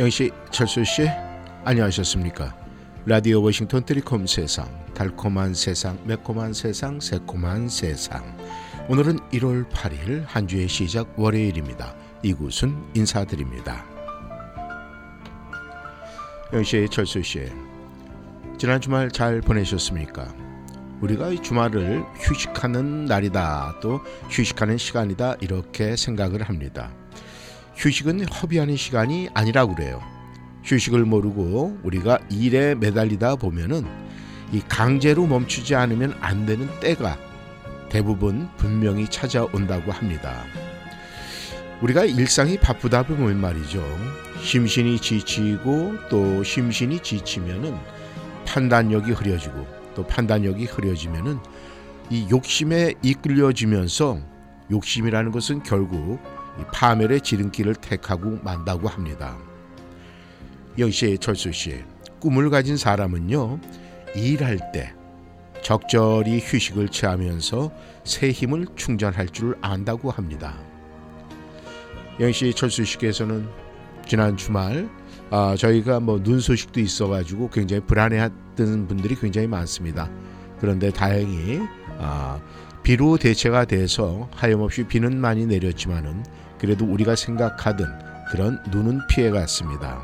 영씨, 철수 씨, 안녕하셨습니까? 라디오 워싱턴 트리콤 세상, 달콤한 세상, 매콤한 세상, 새콤한 세상. 오늘은 1월 8일 한 주의 시작 월요일입니다. 이곳은 인사드립니다. 영씨, 철수 씨, 지난 주말 잘 보내셨습니까? 우리가 이 주말을 휴식하는 날이다, 또 휴식하는 시간이다 이렇게 생각을 합니다. 휴식은 허비하는 시간이 아니라고 그래요. 휴식을 모르고 우리가 일에 매달리다 보면은 이 강제로 멈추지 않으면 안 되는 때가 대부분 분명히 찾아온다고 합니다. 우리가 일상이 바쁘다 보면 말이죠. 심신이 지치고 또 심신이 지치면은 판단력이 흐려지고 또 판단력이 흐려지면은 이 욕심에 이끌려지면서 욕심이라는 것은 결국 파멸의 지름길을 택하고 만다고 합니다. 영시의 철수 씨, 꿈을 가진 사람은요, 일할 때 적절히 휴식을 취하면서 새 힘을 충전할 줄 안다고 합니다. 영시 철수 씨께서는 지난 주말 아, 저희가 뭐 눈 소식도 있어가지고 굉장히 불안해했던 분들이 굉장히 많습니다. 그런데 다행히 아, 비로 대체가 돼서 하염없이 비는 많이 내렸지만은 그래도 우리가 생각하던 그런 눈은 피해갔습니다.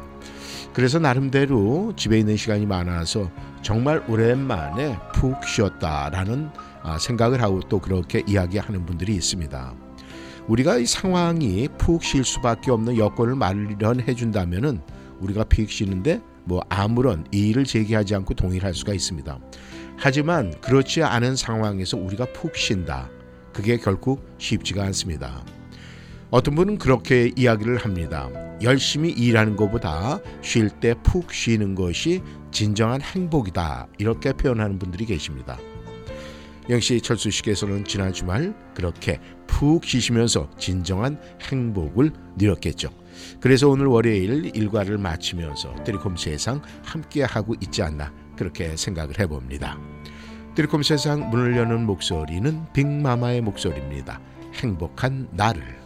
그래서 나름대로 집에 있는 시간이 많아서 정말 오랜만에 푹 쉬었다라는 아, 생각을 하고 또 그렇게 이야기하는 분들이 있습니다. 우리가 이 상황이 푹 쉴 수밖에 없는 여건을 마련해 준다면은 우리가 푹 쉬는데 뭐 아무런 이의를 제기하지 않고 동의할 수가 있습니다. 하지만 그렇지 않은 상황에서 우리가 푹 쉰다. 그게 결국 쉽지가 않습니다. 어떤 분은 그렇게 이야기를 합니다. 열심히 일하는 것보다 쉴 때 푹 쉬는 것이 진정한 행복이다. 이렇게 표현하는 분들이 계십니다. 영시 철수 씨께서는 지난 주말 그렇게 푹 쉬시면서 진정한 행복을 누렸겠죠. 그래서 오늘 월요일 일과를 마치면서 드리콤 세상 함께 하고 있지 않나 그렇게 생각을 해봅니다. 드리콤 세상 문을 여는 목소리는 빅마마의 목소리입니다. 행복한 나를.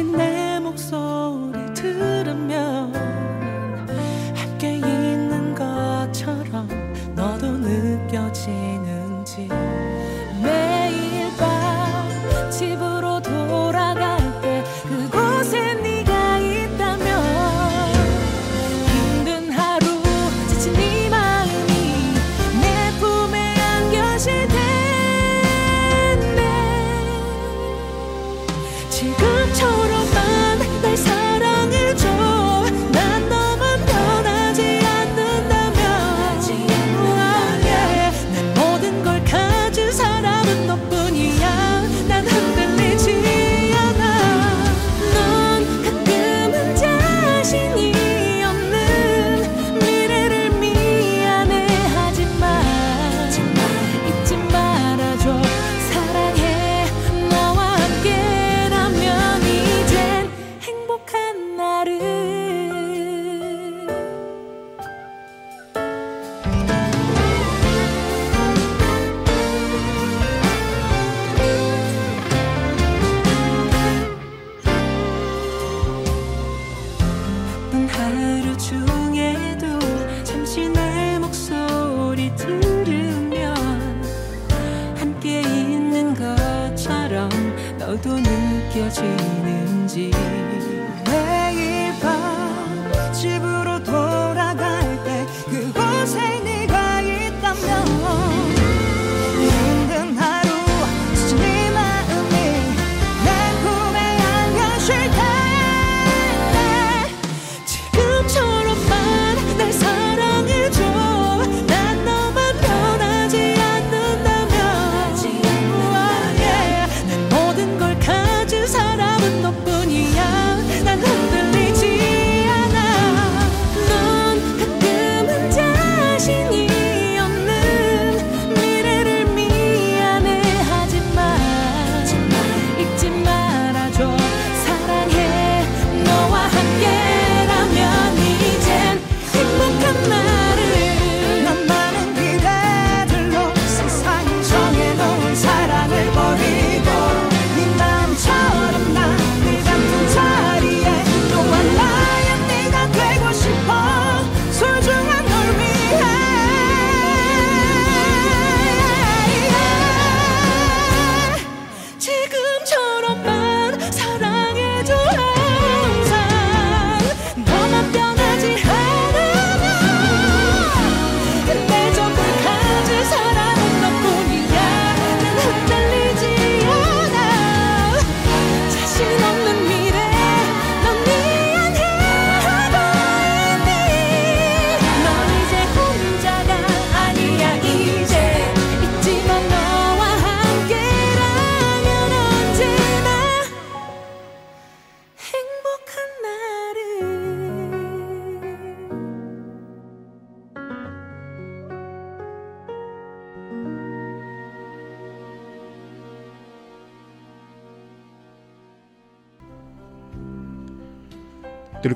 잠시 내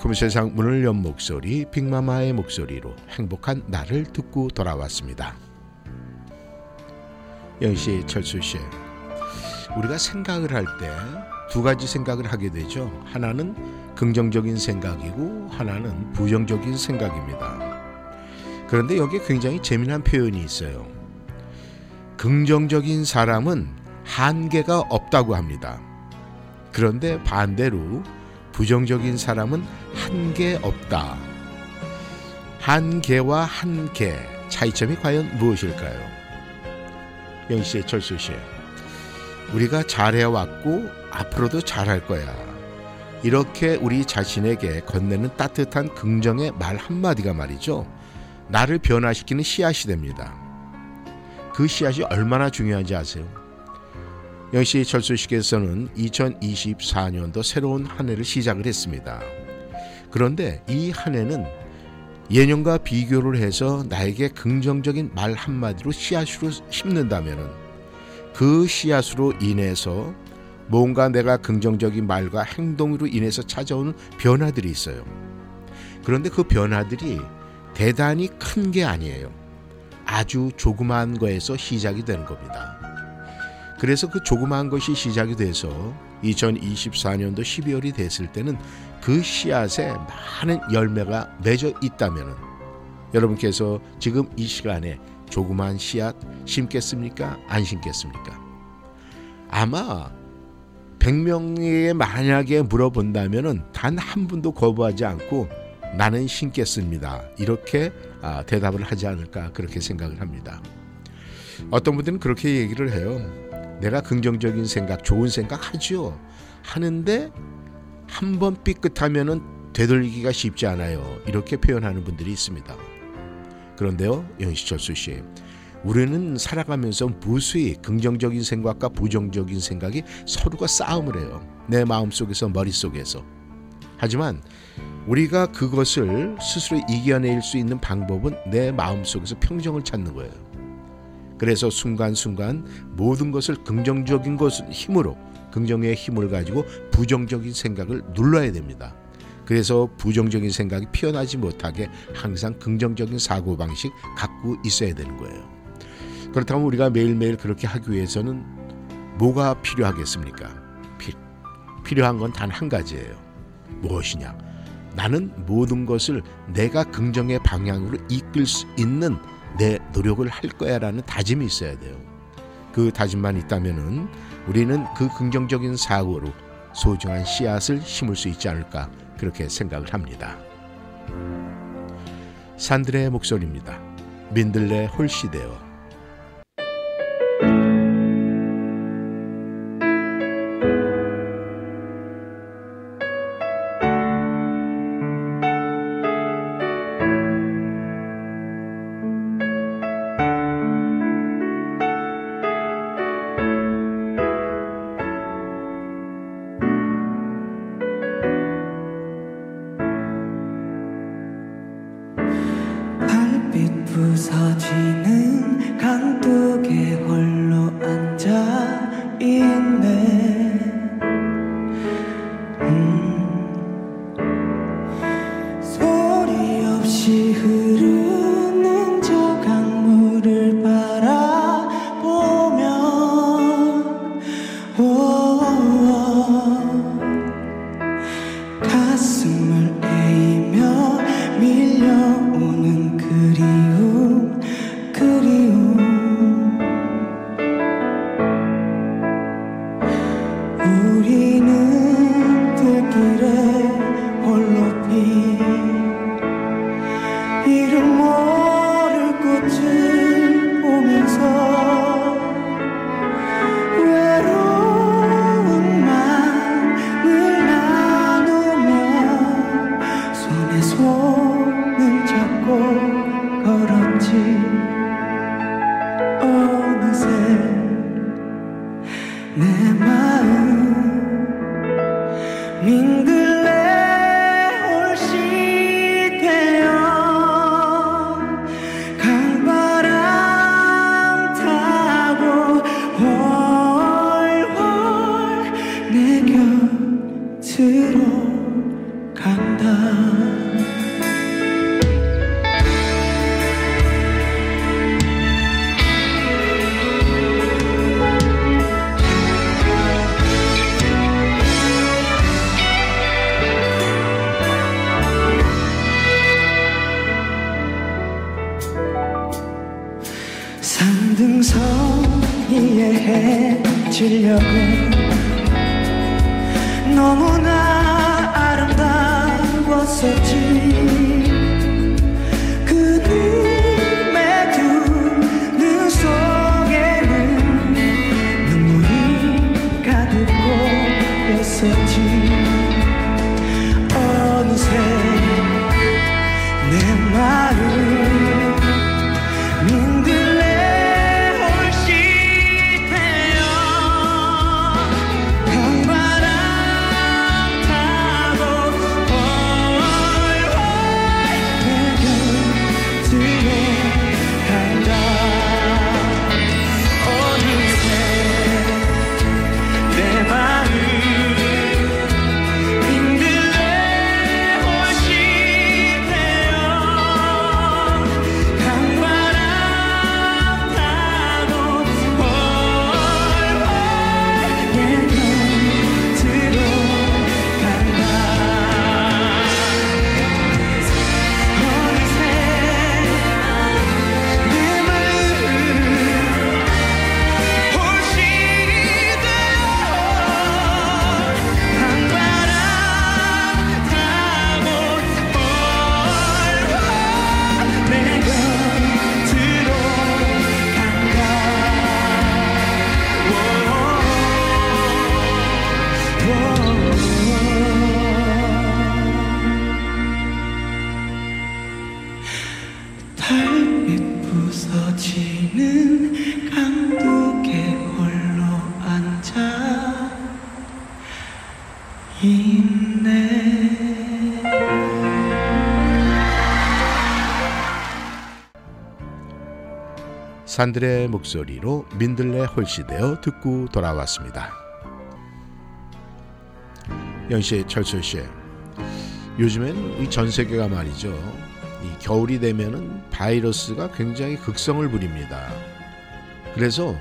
뚫리콤 세상 문을 연 목소리 빅마마의 목소리로 행복한 나를 듣고 돌아왔습니다. 영씨, 철수 씨, 우리가 생각을 할 때 두 가지 생각을 하게 되죠. 하나는 긍정적인 생각이고 하나는 부정적인 생각입니다. 그런데 여기에 굉장히 재미난 표현이 있어요. 긍정적인 사람은 한계가 없다고 합니다. 그런데 반대로 부정적인 사람은 한계 없다. 한계와 한계 차이점이 과연 무엇일까요? 영씨, 철수 씨, 우리가 잘해왔고 앞으로도 잘할 거야. 이렇게 우리 자신에게 건네는 따뜻한 긍정의 말 한마디가 말이죠. 나를 변화시키는 씨앗이 됩니다. 그 씨앗이 얼마나 중요한지 아세요? 영시 철수씨께서는 2024년도 새로운 한 해를 시작을 했습니다. 그런데 이 한 해는 예년과 비교를 해서 나에게 긍정적인 말 한마디로 씨앗으로 심는다면 그 씨앗으로 인해서 뭔가 내가 긍정적인 말과 행동으로 인해서 찾아오는 변화들이 있어요. 그런데 그 변화들이 대단히 큰 게 아니에요. 아주 조그마한 거에서 시작이 되는 겁니다. 그래서 그 조그마한 것이 시작이 돼서 2024년도 12월이 됐을 때는 그 씨앗에 많은 열매가 맺어 있다면 여러분께서 지금 이 시간에 조그마한 씨앗 심겠습니까? 안 심겠습니까? 아마 100명에게 만약에 물어본다면 단 한 분도 거부하지 않고 나는 심겠습니다. 이렇게 아, 대답을 하지 않을까 그렇게 생각을 합니다. 어떤 분들은 그렇게 얘기를 해요. 내가 긍정적인 생각, 좋은 생각 하죠. 하는데 한 번 삐끗하면은 되돌리기가 쉽지 않아요. 이렇게 표현하는 분들이 있습니다. 그런데요, 영시철수 씨, 우리는 살아가면서 무수히 긍정적인 생각과 부정적인 생각이 서로가 싸움을 해요. 내 마음 속에서 머릿 속에서. 하지만 우리가 그것을 스스로 이겨낼 수 있는 방법은 내 마음 속에서 평정을 찾는 거예요. 그래서 순간순간 모든 것을 긍정적인 것을 힘으로 긍정의 힘을 가지고 부정적인 생각을 눌러야 됩니다. 그래서 부정적인 생각이 피어나지 못하게 항상 긍정적인 사고 방식 갖고 있어야 되는 거예요. 그렇다면 우리가 매일매일 그렇게 하기 위해서는 뭐가 필요하겠습니까? 피, 필요한 건 단 한 가지예요. 무엇이냐? 나는 모든 것을 내가 긍정의 방향으로 이끌 수 있는 내 노력을 할 거야라는 다짐이 있어야 돼요. 그 다짐만 있다면은 우리는 그 긍정적인 사고로 소중한 씨앗을 심을 수 있지 않을까 그렇게 생각을 합니다. 산들의 목소리입니다. 민들레 홀시되어 산들의 목소리로 민들레 홀시되어 듣고 돌아왔습니다. 연씨 철수 씨, 요즘엔 이 전 세계가 말이죠. 이 겨울이 되면은 바이러스가 굉장히 극성을 부립니다. 그래서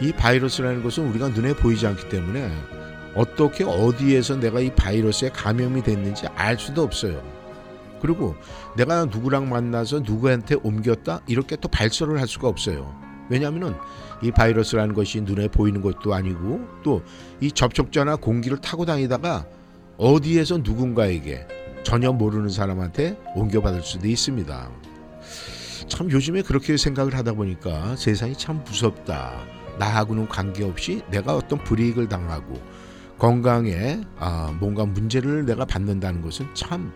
이 바이러스라는 것은 우리가 눈에 보이지 않기 때문에 어떻게 어디에서 내가 이 바이러스에 감염이 됐는지 알 수도 없어요. 그리고 내가 누구랑 만나서 누구한테 옮겼다 이렇게 또 발설을 할 수가 없어요. 왜냐하면은 이 바이러스라는 것이 눈에 보이는 것도 아니고 또 이 접촉자나 공기를 타고 다니다가 어디에서 누군가에게 전혀 모르는 사람한테 옮겨받을 수도 있습니다. 참 요즘에 그렇게 생각을 하다 보니까 세상이 참 무섭다. 나하고는 관계없이 내가 어떤 불이익을 당하고 건강에 아, 뭔가 문제를 내가 받는다는 것은 참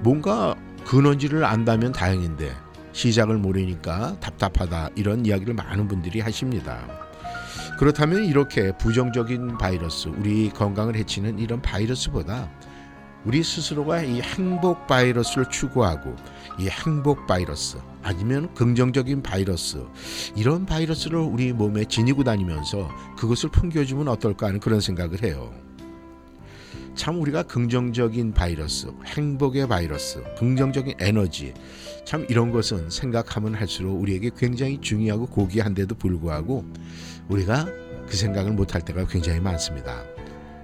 뭔가 근원지를 안다면 다행인데 시작을 모르니까 답답하다 이런 이야기를 많은 분들이 하십니다. 그렇다면 이렇게 부정적인 바이러스, 우리 건강을 해치는 이런 바이러스보다 우리 스스로가 이 행복 바이러스를 추구하고 이 행복 바이러스 아니면 긍정적인 바이러스 이런 바이러스를 우리 몸에 지니고 다니면서 그것을 풍겨주면 어떨까 하는 그런 생각을 해요. 참 우리가 긍정적인 바이러스, 행복의 바이러스, 긍정적인 에너지 참 이런 것은 생각하면 할수록 우리에게 굉장히 중요하고 고귀한데도 불구하고 우리가 그 생각을 못할 때가 굉장히 많습니다.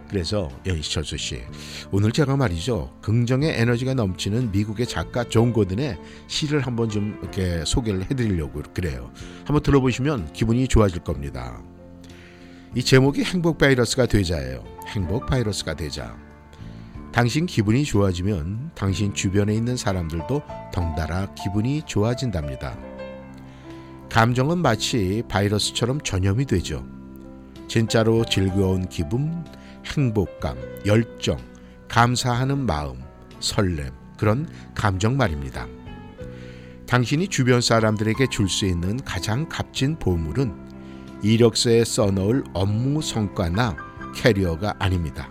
그래서 연희철수 씨 오늘 제가 말이죠 긍정의 에너지가 넘치는 미국의 작가 존 고든의 시를 한번 좀 이렇게 소개를 해드리려고 그래요. 한번 들어보시면 기분이 좋아질 겁니다. 이 제목이 행복 바이러스가 되자예요. 행복 바이러스가 되자. 당신 기분이 좋아지면 당신 주변에 있는 사람들도 덩달아 기분이 좋아진답니다. 감정은 마치 바이러스처럼 전염이 되죠. 진짜로 즐거운 기분, 행복감, 열정, 감사하는 마음, 설렘, 그런 감정 말입니다. 당신이 주변 사람들에게 줄 수 있는 가장 값진 보물은 이력서에 써넣을 업무 성과나 캐리어가 아닙니다.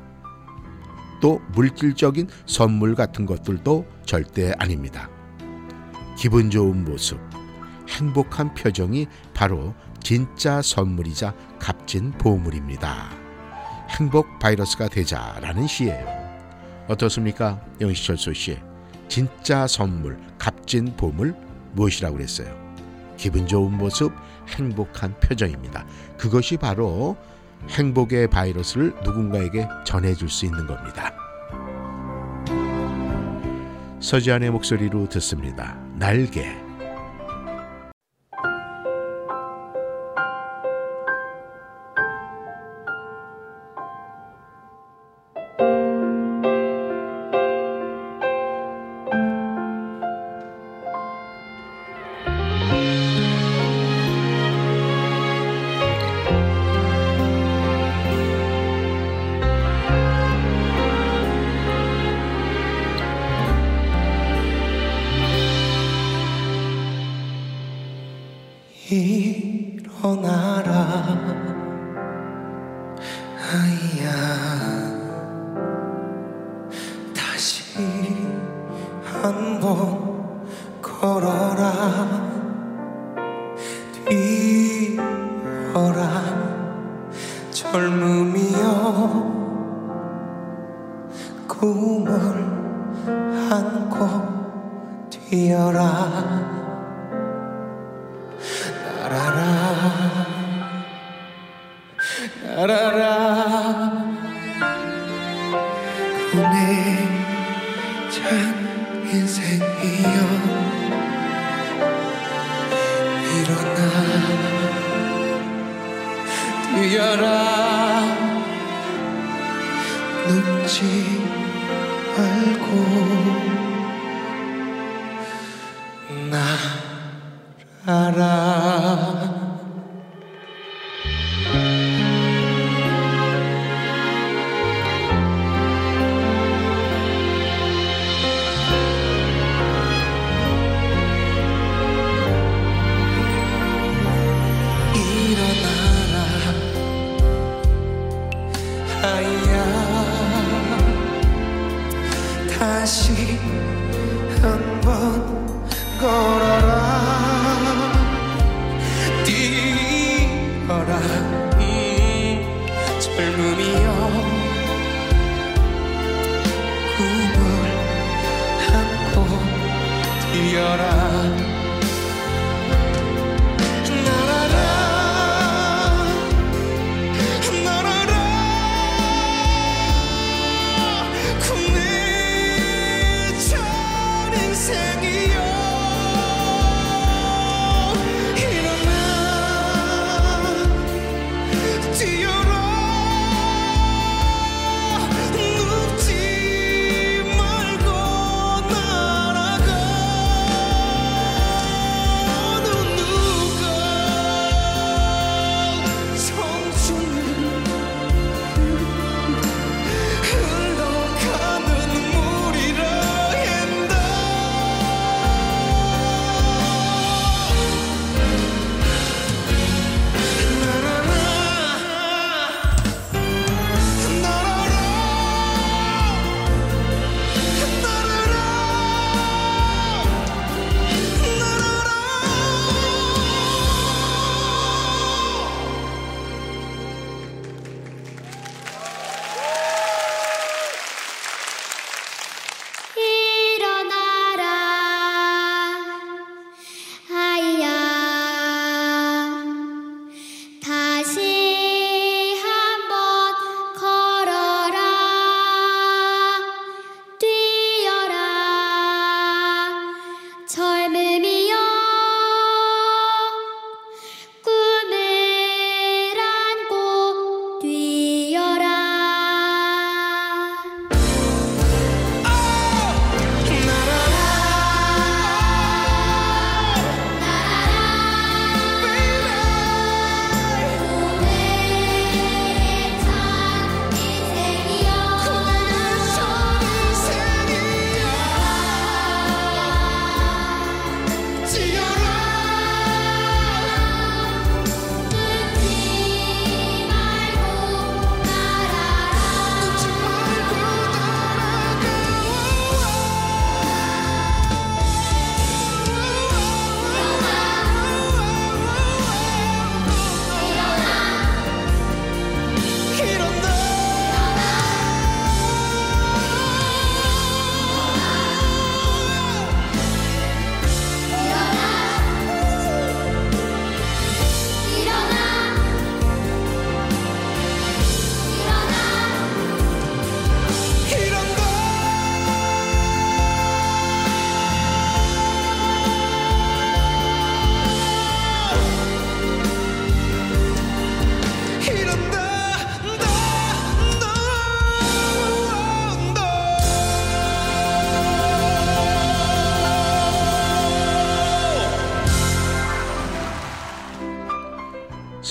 또 물질적인 선물 같은 것들도 절대 아닙니다. 기분 좋은 모습, 행복한 표정이 바로 진짜 선물이자 값진 보물입니다. 행복 바이러스가 되자라는 시예요. 어떻습니까? 영시철수 씨. 진짜 선물, 값진 보물 무엇이라고 그랬어요? 기분 좋은 모습, 행복한 표정입니다. 그것이 바로 행복의 바이러스를 누군가에게 전해줄 수 있는 겁니다. 서지안의 목소리로 듣습니다. 날개.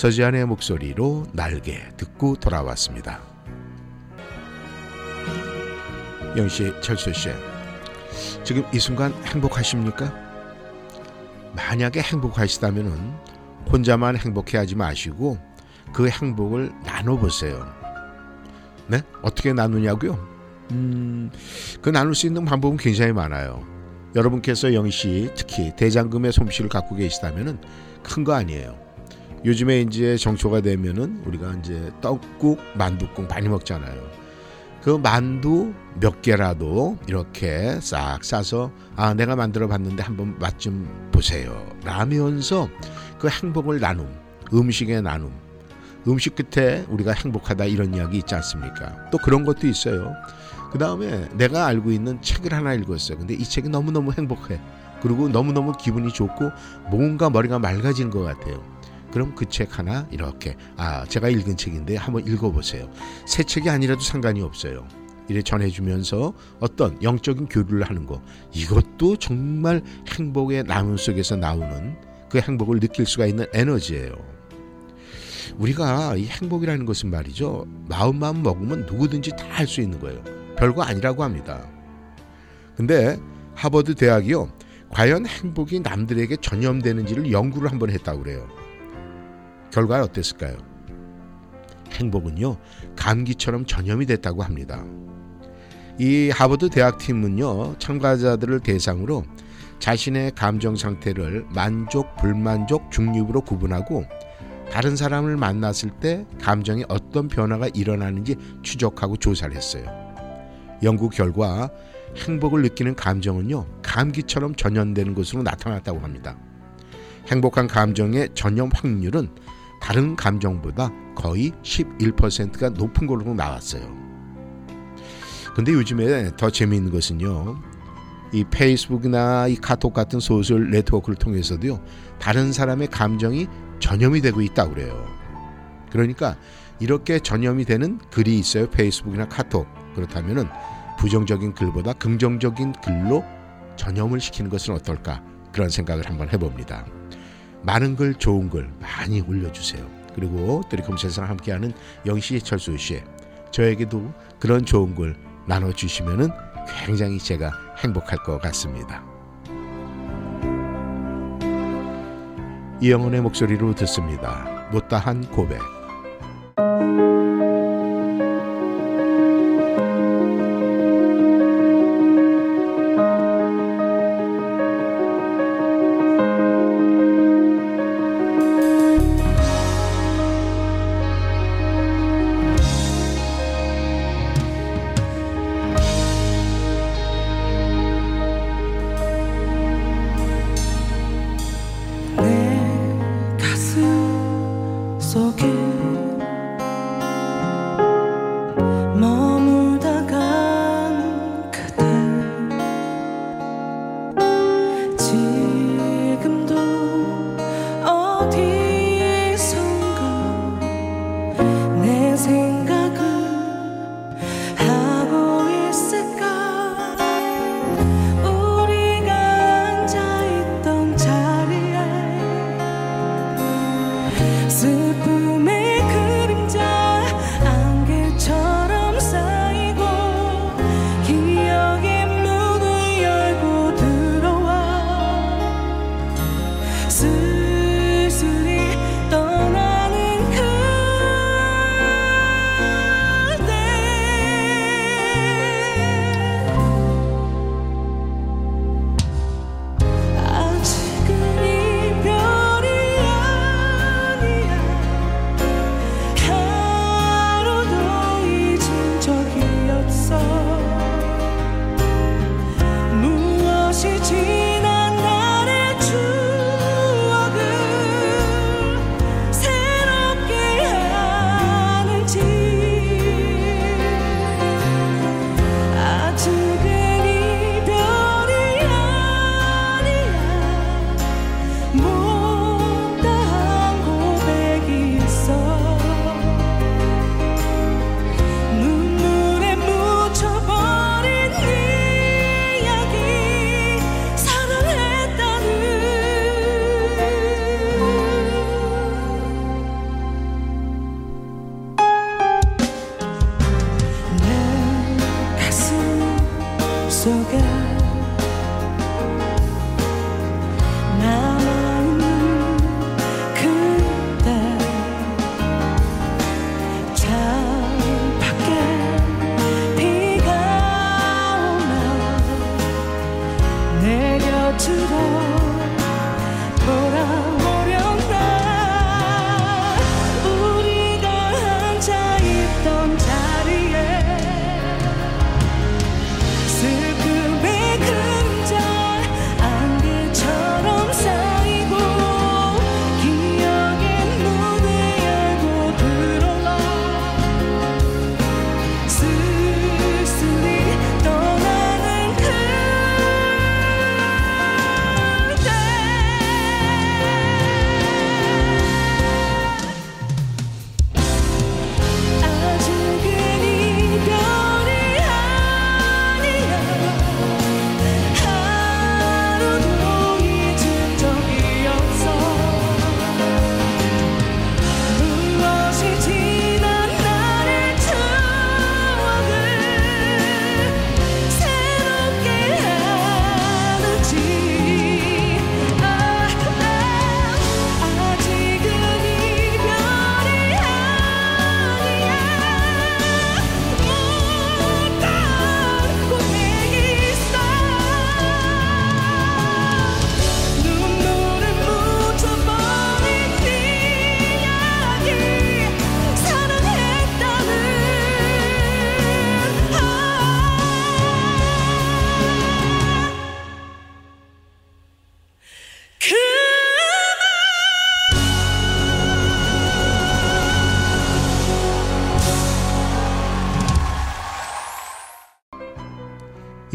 서지안의 목소리로 날개 듣고 돌아왔습니다. 영씨, 철수씨, 지금 이 순간 행복하십니까? 만약에 행복하시다면 혼자만 행복해하지 마시고 그 행복을 나눠보세요. 네? 어떻게 나누냐고요? 음, 그 나눌 수 있는 방법은 굉장히 많아요. 여러분께서 영씨 특히 대장금의 솜씨를 갖고 계시다면은 큰거 아니에요. 요즘에 이제 정초가 되면은 우리가 이제 떡국, 만두국 많이 먹잖아요. 그 만두 몇 개라도 이렇게 싹 싸서 아 내가 만들어 봤는데 한번 맛 좀 보세요. 라면서 그 행복을 나눔, 음식의 나눔. 음식 끝에 우리가 행복하다 이런 이야기 있지 않습니까? 또 그런 것도 있어요. 그 다음에 내가 알고 있는 책을 하나 읽었어요. 근데 이 책이 너무너무 행복해. 그리고 너무너무 기분이 좋고 뭔가 머리가 맑아진 것 같아요. 그럼 그 책 하나 이렇게 아 제가 읽은 책인데 한번 읽어보세요. 새 책이 아니라도 상관이 없어요. 이래 전해주면서 어떤 영적인 교류를 하는 거 이것도 정말 행복의 나눔 속에서 나오는 그 행복을 느낄 수가 있는 에너지예요. 우리가 이 행복이라는 것은 말이죠. 마음만 먹으면 누구든지 다 할 수 있는 거예요. 별거 아니라고 합니다. 근데 하버드 대학이요. 과연 행복이 남들에게 전염되는지를 연구를 한번 했다고 그래요. 결과는 어땠을까요? 행복은요. 감기처럼 전염이 됐다고 합니다. 이 하버드 대학 팀은요. 참가자들을 대상으로 자신의 감정 상태를 만족, 불만족, 중립으로 구분하고 다른 사람을 만났을 때 감정에 어떤 변화가 일어나는지 추적하고 조사를 했어요. 연구 결과 행복을 느끼는 감정은요, 감기처럼 전염되는 것으로 나타났다고 합니다. 행복한 감정의 전염 확률은 다른 감정보다 거의 11%가 높은 걸로 나왔어요. 근데 요즘에 더 재미있는 것은요, 이 페이스북이나 이 카톡 같은 소셜 네트워크를 통해서도요, 다른 사람의 감정이 전염이 되고 있다고 그래요. 그러니까 이렇게 전염이 되는 글이 있어요. 페이스북이나 카톡. 그렇다면은 부정적인 글보다 긍정적인 글로 전염을 시키는 것은 어떨까? 그런 생각을 한번 해봅니다. 많은 글, 좋은 글 많이 올려주세요. 그리고 드리콤 세상 함께하는 영시 철수 씨, 저에게도 그런 좋은 글 나눠주시면은 굉장히 제가 행복할 것 같습니다. 이영훈의 목소리로 듣습니다. 못다한 고백.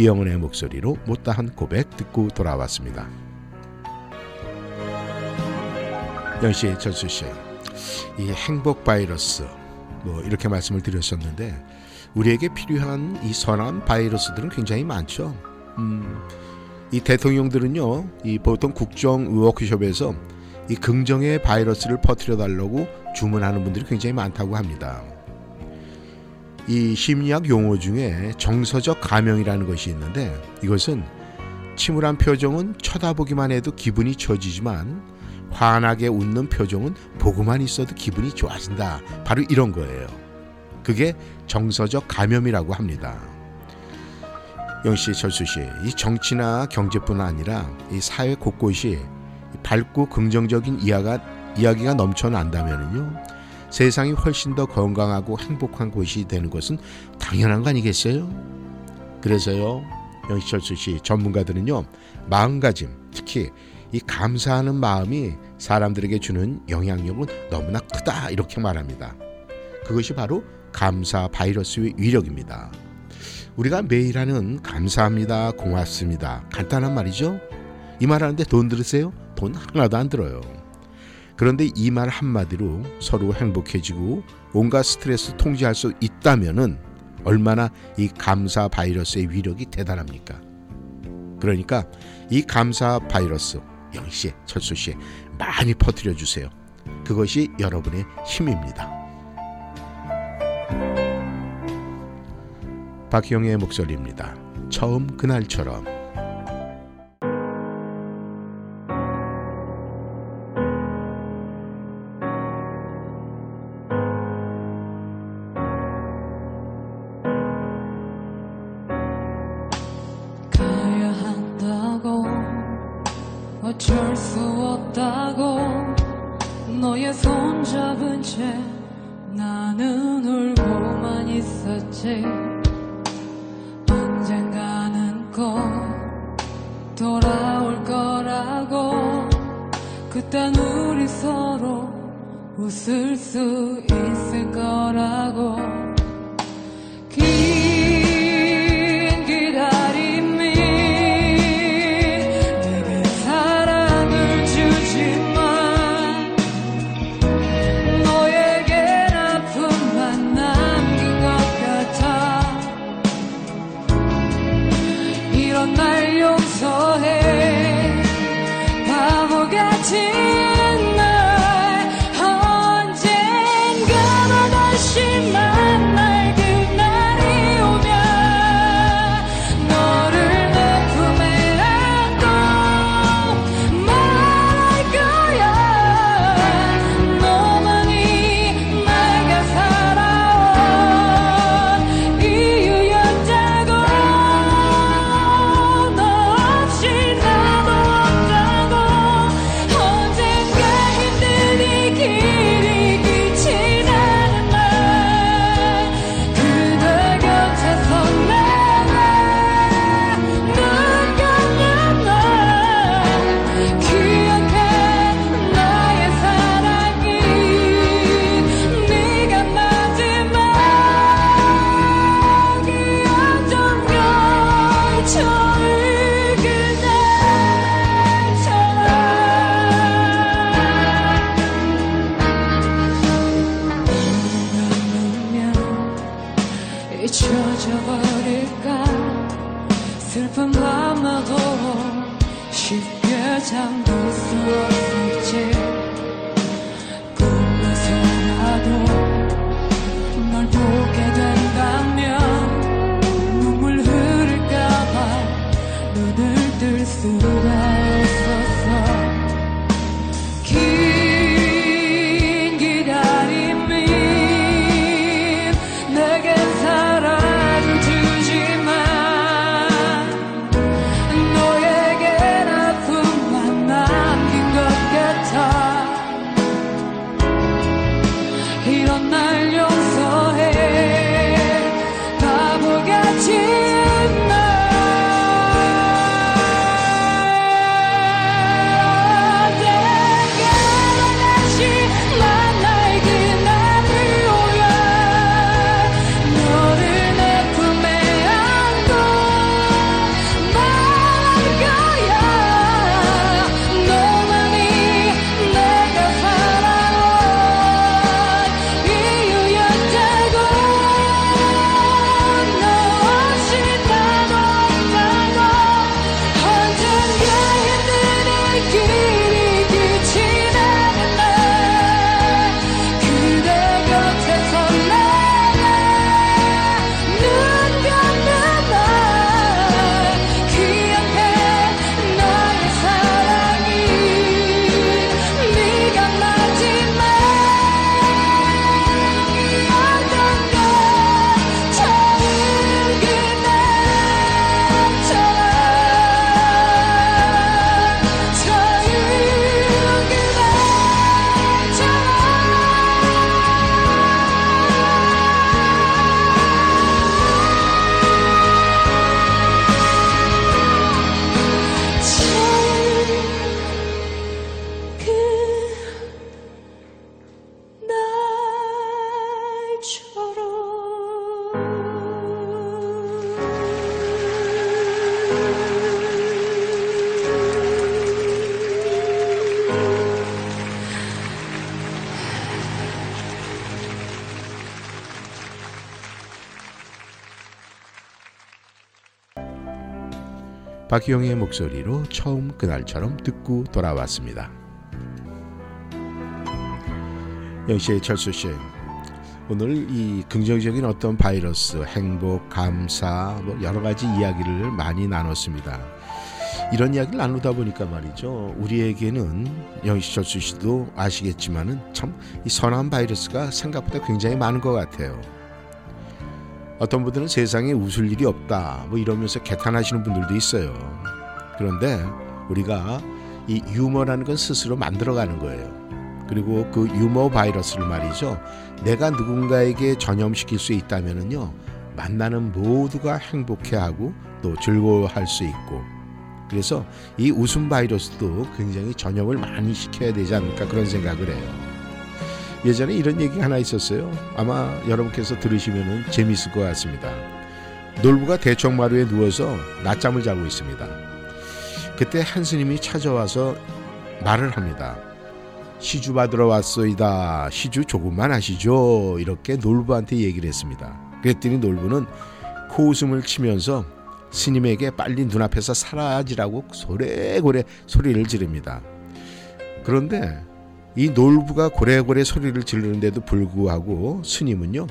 이영은의 목소리로 못다한 고백 듣고 돌아왔습니다. 영씨, 철수 씨, 이 행복 바이러스 뭐 이렇게 말씀을 드렸었는데 우리에게 필요한 이 선한 바이러스들은 굉장히 많죠. 음, 이 대통령들은요, 이 보통 국정 워크숍에서 이 긍정의 바이러스를 퍼뜨려 달라고 주문하는 분들이 굉장히 많다고 합니다. 이 심리학 용어 중에 정서적 감명이라는 것이 있는데 이것은 침울한 표정은 쳐다보기만 해도 기분이 처지지만 환하게 웃는 표정은 보고만 있어도 기분이 좋아진다. 바로 이런 거예요. 그게 정서적 감염이라고 합니다. 영씨, 철수 씨, 이 정치나 경제뿐 아니라 이 사회 곳곳이 밝고 긍정적인 이야기가, 이야기가 넘쳐난다면요. 세상이 훨씬 더 건강하고 행복한 곳이 되는 것은 당연한 거 아니겠어요? 그래서요, 영희철수 씨 전문가들은요, 마음가짐, 특히 이 감사하는 마음이 사람들에게 주는 영향력은 너무나 크다 이렇게 말합니다. 그것이 바로 감사 바이러스의 위력입니다. 우리가 매일 하는 감사합니다, 고맙습니다. 간단한 말이죠. 이 말 하는데 돈 들으세요? 돈 하나도 안 들어요. 그런데 이 말 한마디로 서로 행복해지고 온갖 스트레스 통제할 수 있다면은 얼마나 이 감사 바이러스의 위력이 대단합니까? 그러니까 이 감사 바이러스 영희 씨, 철수 씨 많이 퍼뜨려 주세요. 그것이 여러분의 힘입니다. 박희영의 목소리입니다. 처음 그날처럼 어쩔 수 없다고 너의 손 잡은 채 나는 울고만 있었지. 언젠가는 꼭 돌아올 거라고 그땐 우리 서로 웃을 수 있을 거라고 박희영의 목소리로 처음 그날처럼 듣고 돌아왔습니다. 영시의 철수 씨, 오늘 이 긍정적인 어떤 바이러스, 행복, 감사, 뭐 여러 가지 이야기를 많이 나눴습니다. 이런 이야기를 나누다 보니까 말이죠. 우리에게는 영시 철수 씨도 아시겠지만은 참 이 선한 바이러스가 생각보다 굉장히 많은 것 같아요. 어떤 분들은 세상에 웃을 일이 없다 뭐 이러면서 개탄하시는 분들도 있어요. 그런데 우리가 이 유머라는 건 스스로 만들어가는 거예요. 그리고 그 유머 바이러스를 말이죠. 내가 누군가에게 전염시킬 수 있다면은요. 만나는 모두가 행복해하고 또 즐거워할 수 있고 그래서 이 웃음 바이러스도 굉장히 전염을 많이 시켜야 되지 않을까 그런 생각을 해요. 예전에 이런 얘기 하나 있었어요. 아마 여러분께서 들으시면 재미있을 것 같습니다. 놀부가 대청마루에 누워서 낮잠을 자고 있습니다. 그때 한 스님이 찾아와서 말을 합니다. 시주 받으러 왔소이다. 시주 조금만 하시죠. 이렇게 놀부한테 얘기를 했습니다. 그랬더니 놀부는 코웃음을 치면서 스님에게 빨리 눈앞에서 사라지라고 소래고래 소리를 지릅니다. 그런데 이 놀부가 고래고래 소리를 지르는데도 불구하고 스님은요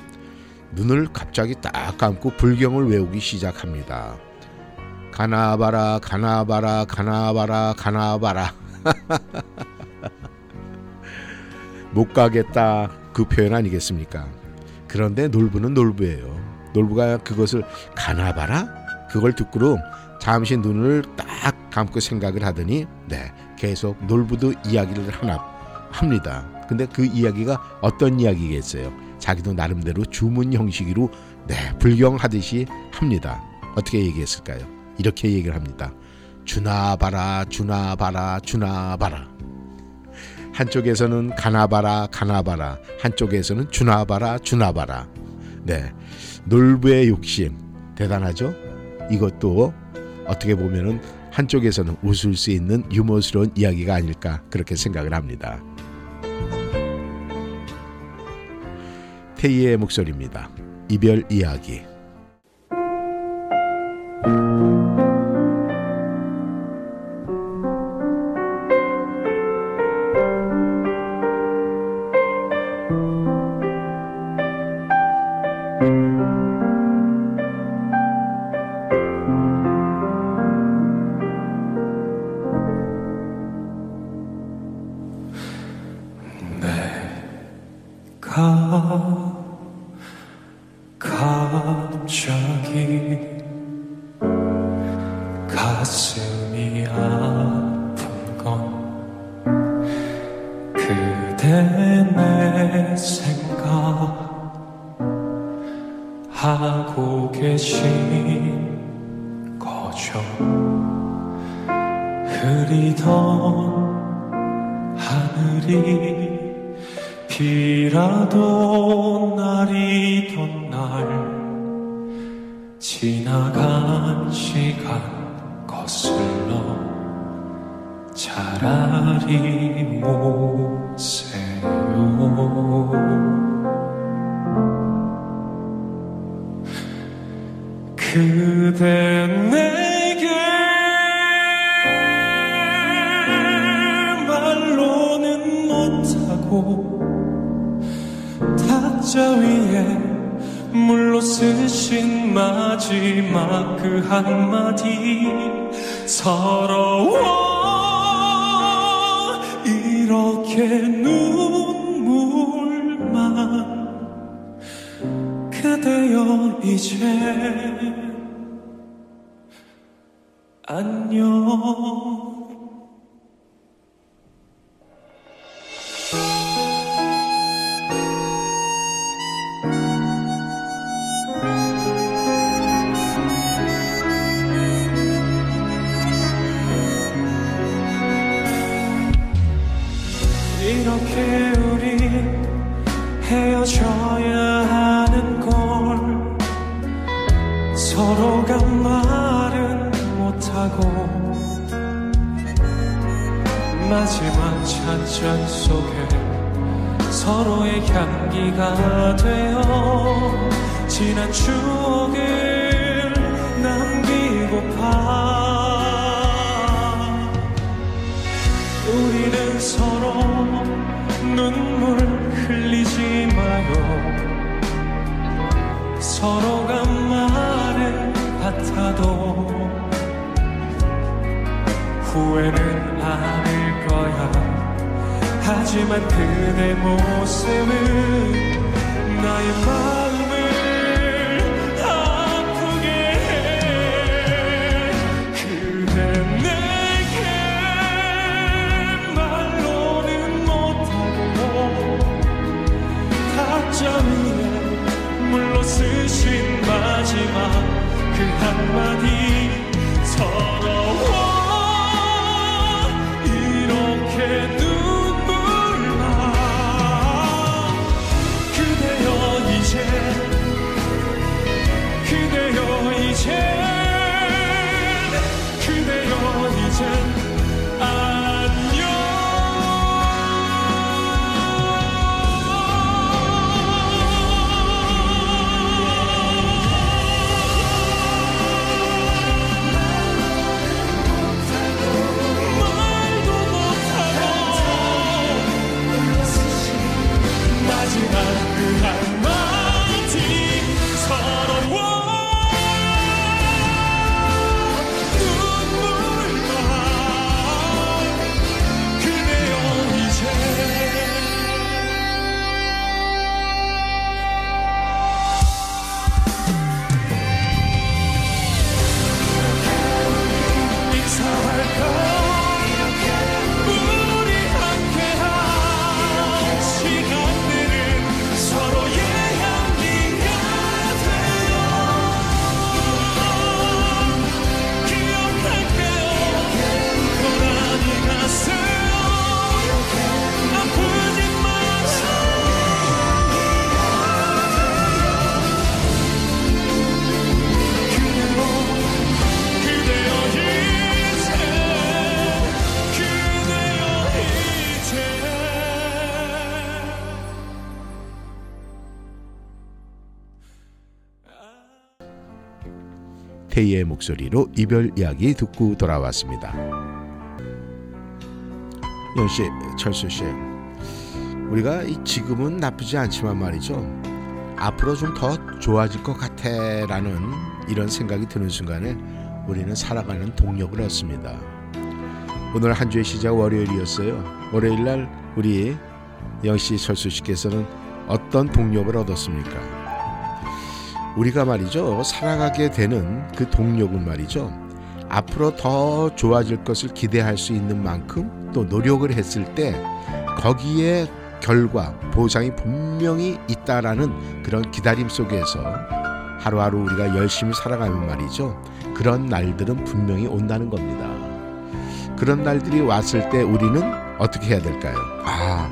눈을 갑자기 딱 감고 불경을 외우기 시작합니다. 가나바라 가나바라 가나바라 가나바라 못 가겠다 그 표현 아니겠습니까? 그런데 놀부는 놀부예요. 놀부가 그것을 가나바라 그걸 듣고로 잠시 눈을 딱 감고 생각을 하더니 네 계속 놀부도 이야기를 하나 합니다. 근데 그 이야기가 어떤 이야기겠어요? 자기도 나름대로 주문 형식으로 네 불경하듯이 합니다. 어떻게 얘기했을까요? 이렇게 얘기를 합니다. 주나 봐라 주나 봐라 주나 봐라 한쪽에서는 가나 봐라 가나 봐라 한쪽에서는 주나 봐라 주나 봐라 네 놀부의 욕심 대단하죠 이것도 어떻게 보면은 한쪽에서는 웃을 수 있는 유머스러운 이야기가 아닐까 그렇게 생각을 합니다 태희의 목소리입니다. 이별 이야기 향기가 되어 지난 추 하지만 그대 모습은 나의 마음 태희의 목소리로 이별 이야기 듣고 돌아왔습니다. 영씨, 철수 씨, 우리가 이 지금은 나쁘지 않지만 말이죠. 앞으로 좀 더 좋아질 것 같아라는 이런 생각이 드는 순간에 우리는 살아가는 동력을 얻습니다. 오늘 한 주의 시작 월요일이었어요. 월요일 날 우리 영씨, 철수 씨께서는 어떤 동력을 얻었습니까? 우리가 말이죠 살아가게 되는 그 동력은 말이죠 앞으로 더 좋아질 것을 기대할 수 있는 만큼 또 노력을 했을 때 거기에 결과 보상이 분명히 있다라는 그런 기다림 속에서 하루하루 우리가 열심히 살아가면 말이죠 그런 날들은 분명히 온다는 겁니다. 그런 날들이 왔을 때 우리는 어떻게 해야 될까요? 아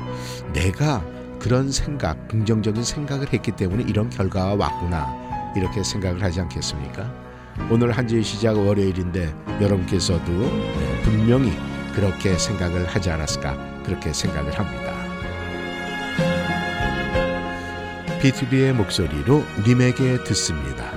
내가 그런 생각 긍정적인 생각을 했기 때문에 이런 결과가 왔구나 이렇게 생각을 하지 않겠습니까? 오늘 한 주의 시작 월요일인데 여러분께서도 네, 분명히 그렇게 생각을 하지 않았을까 그렇게 생각을 합니다. B2B의 목소리로 님에게 듣습니다.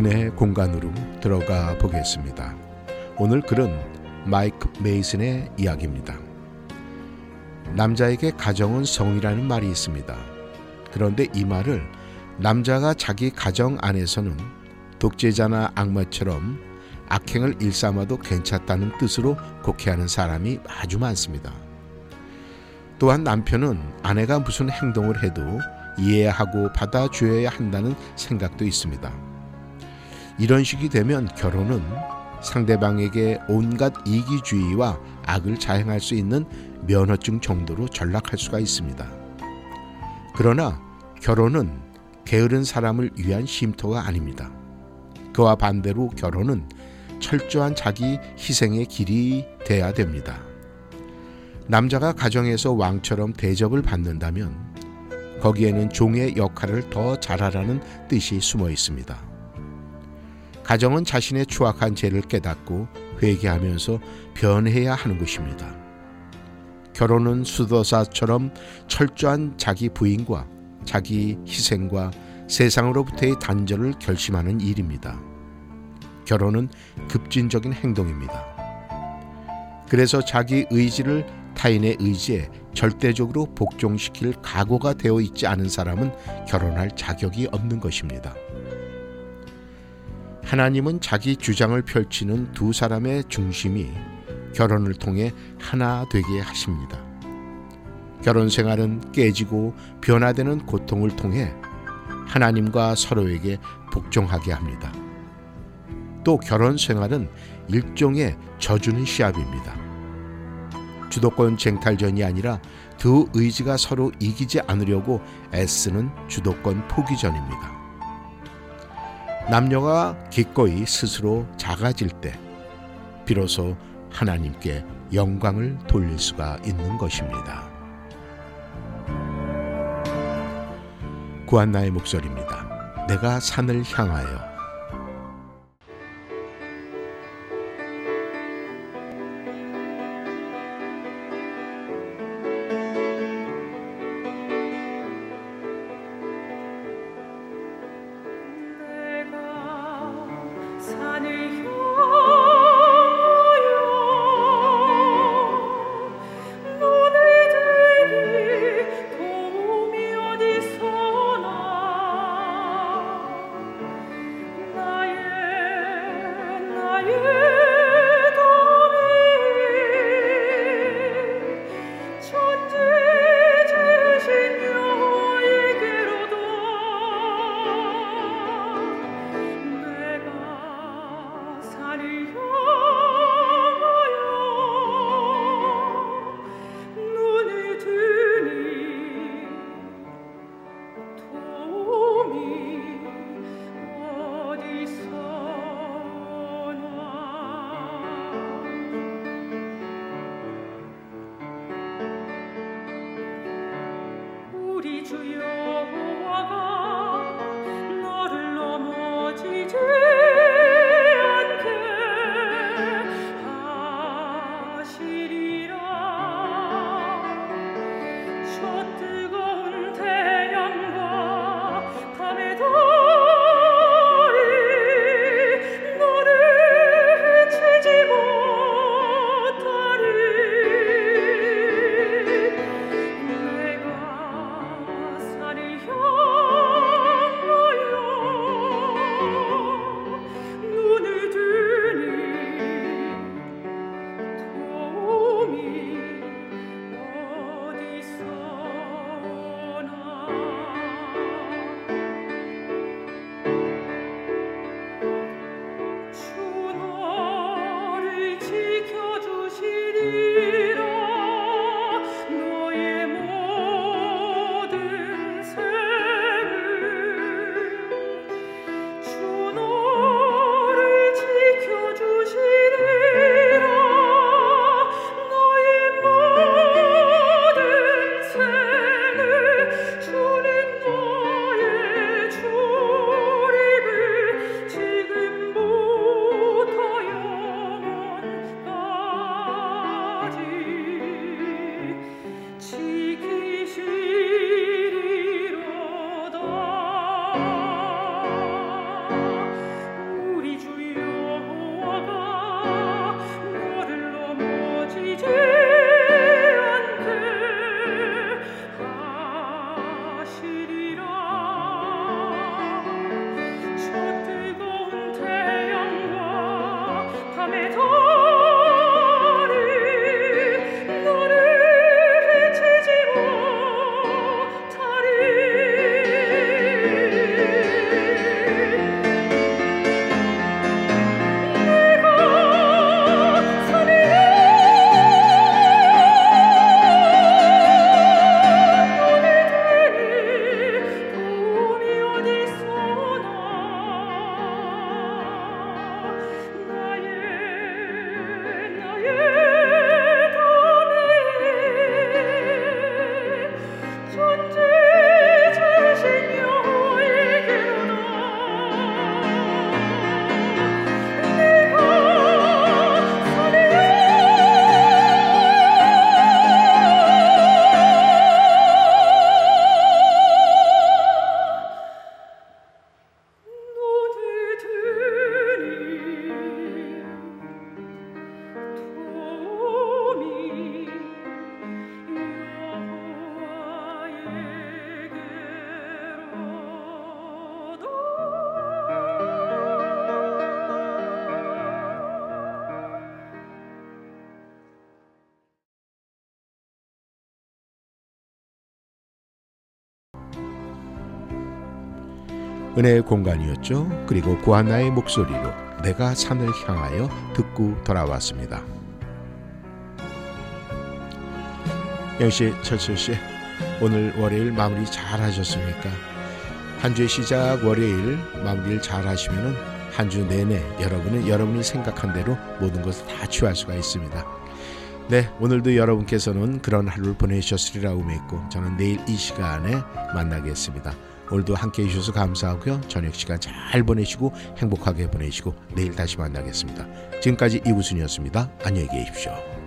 은혜의 공간으로 들어가 보겠습니다. 오늘 글은 마이크 메이슨의 이야기입니다. 남자에게 가정은 성이라는 말이 있습니다. 그런데 이 말을 남자가 자기 가정 안에서는 독재자나 악마처럼 악행을 일삼아도 괜찮다는 뜻으로 곡해하는 사람이 아주 많습니다. 또한 남편은 아내가 무슨 행동을 해도 이해하고 받아줘야 한다는 생각도 있습니다. 이런 식이 되면 결혼은 상대방에게 온갖 이기주의와 악을 자행할 수 있는 면허증 정도로 전락할 수가 있습니다. 그러나 결혼은 게으른 사람을 위한 쉼터가 아닙니다. 그와 반대로 결혼은 철저한 자기 희생의 길이 돼야 됩니다. 남자가 가정에서 왕처럼 대접을 받는다면 거기에는 종의 역할을 더 잘하라는 뜻이 숨어 있습니다. 가정은 자신의 추악한 죄를 깨닫고 회개하면서 변해야 하는 것입니다. 결혼은 수도사처럼 철저한 자기 부인과 자기 희생과 세상으로부터의 단절을 결심하는 일입니다. 결혼은 급진적인 행동입니다. 그래서 자기 의지를 타인의 의지에 절대적으로 복종시킬 각오가 되어 있지 않은 사람은 결혼할 자격이 없는 것입니다. 하나님은 자기 주장을 펼치는 두 사람의 중심이 결혼을 통해 하나 되게 하십니다. 결혼 생활은 깨지고 변화되는 고통을 통해 하나님과 서로에게 복종하게 합니다. 또 결혼 생활은 일종의 져주는 시합입니다. 주도권 쟁탈전이 아니라 두 의지가 서로 이기지 않으려고 애쓰는 주도권 포기전입니다. 남녀가 기꺼이 스스로 작아질 때 비로소 하나님께 영광을 돌릴 수가 있는 것입니다. 구한나의 목소리입니다. 내가 산을 향하여 은혜의 공간이었죠. 그리고 구하나의 목소리로 내가 산을 향하여 듣고 돌아왔습니다. 영씨, 철수 씨, 오늘 월요일 마무리 잘 하셨습니까? 한 주의 시작 월요일 마무리를 잘 하시면은 한 주 내내 여러분은 여러분이 생각한 대로 모든 것을 다 취할 수가 있습니다. 네, 오늘도 여러분께서는 그런 하루를 보내셨으리라고 믿고 저는 내일 이 시간에 만나겠습니다. 오늘도 함께 해주셔서 감사하고요. 저녁 시간 잘 보내시고 행복하게 보내시고 내일 다시 만나겠습니다. 지금까지 이구순이었습니다. 안녕히 계십시오.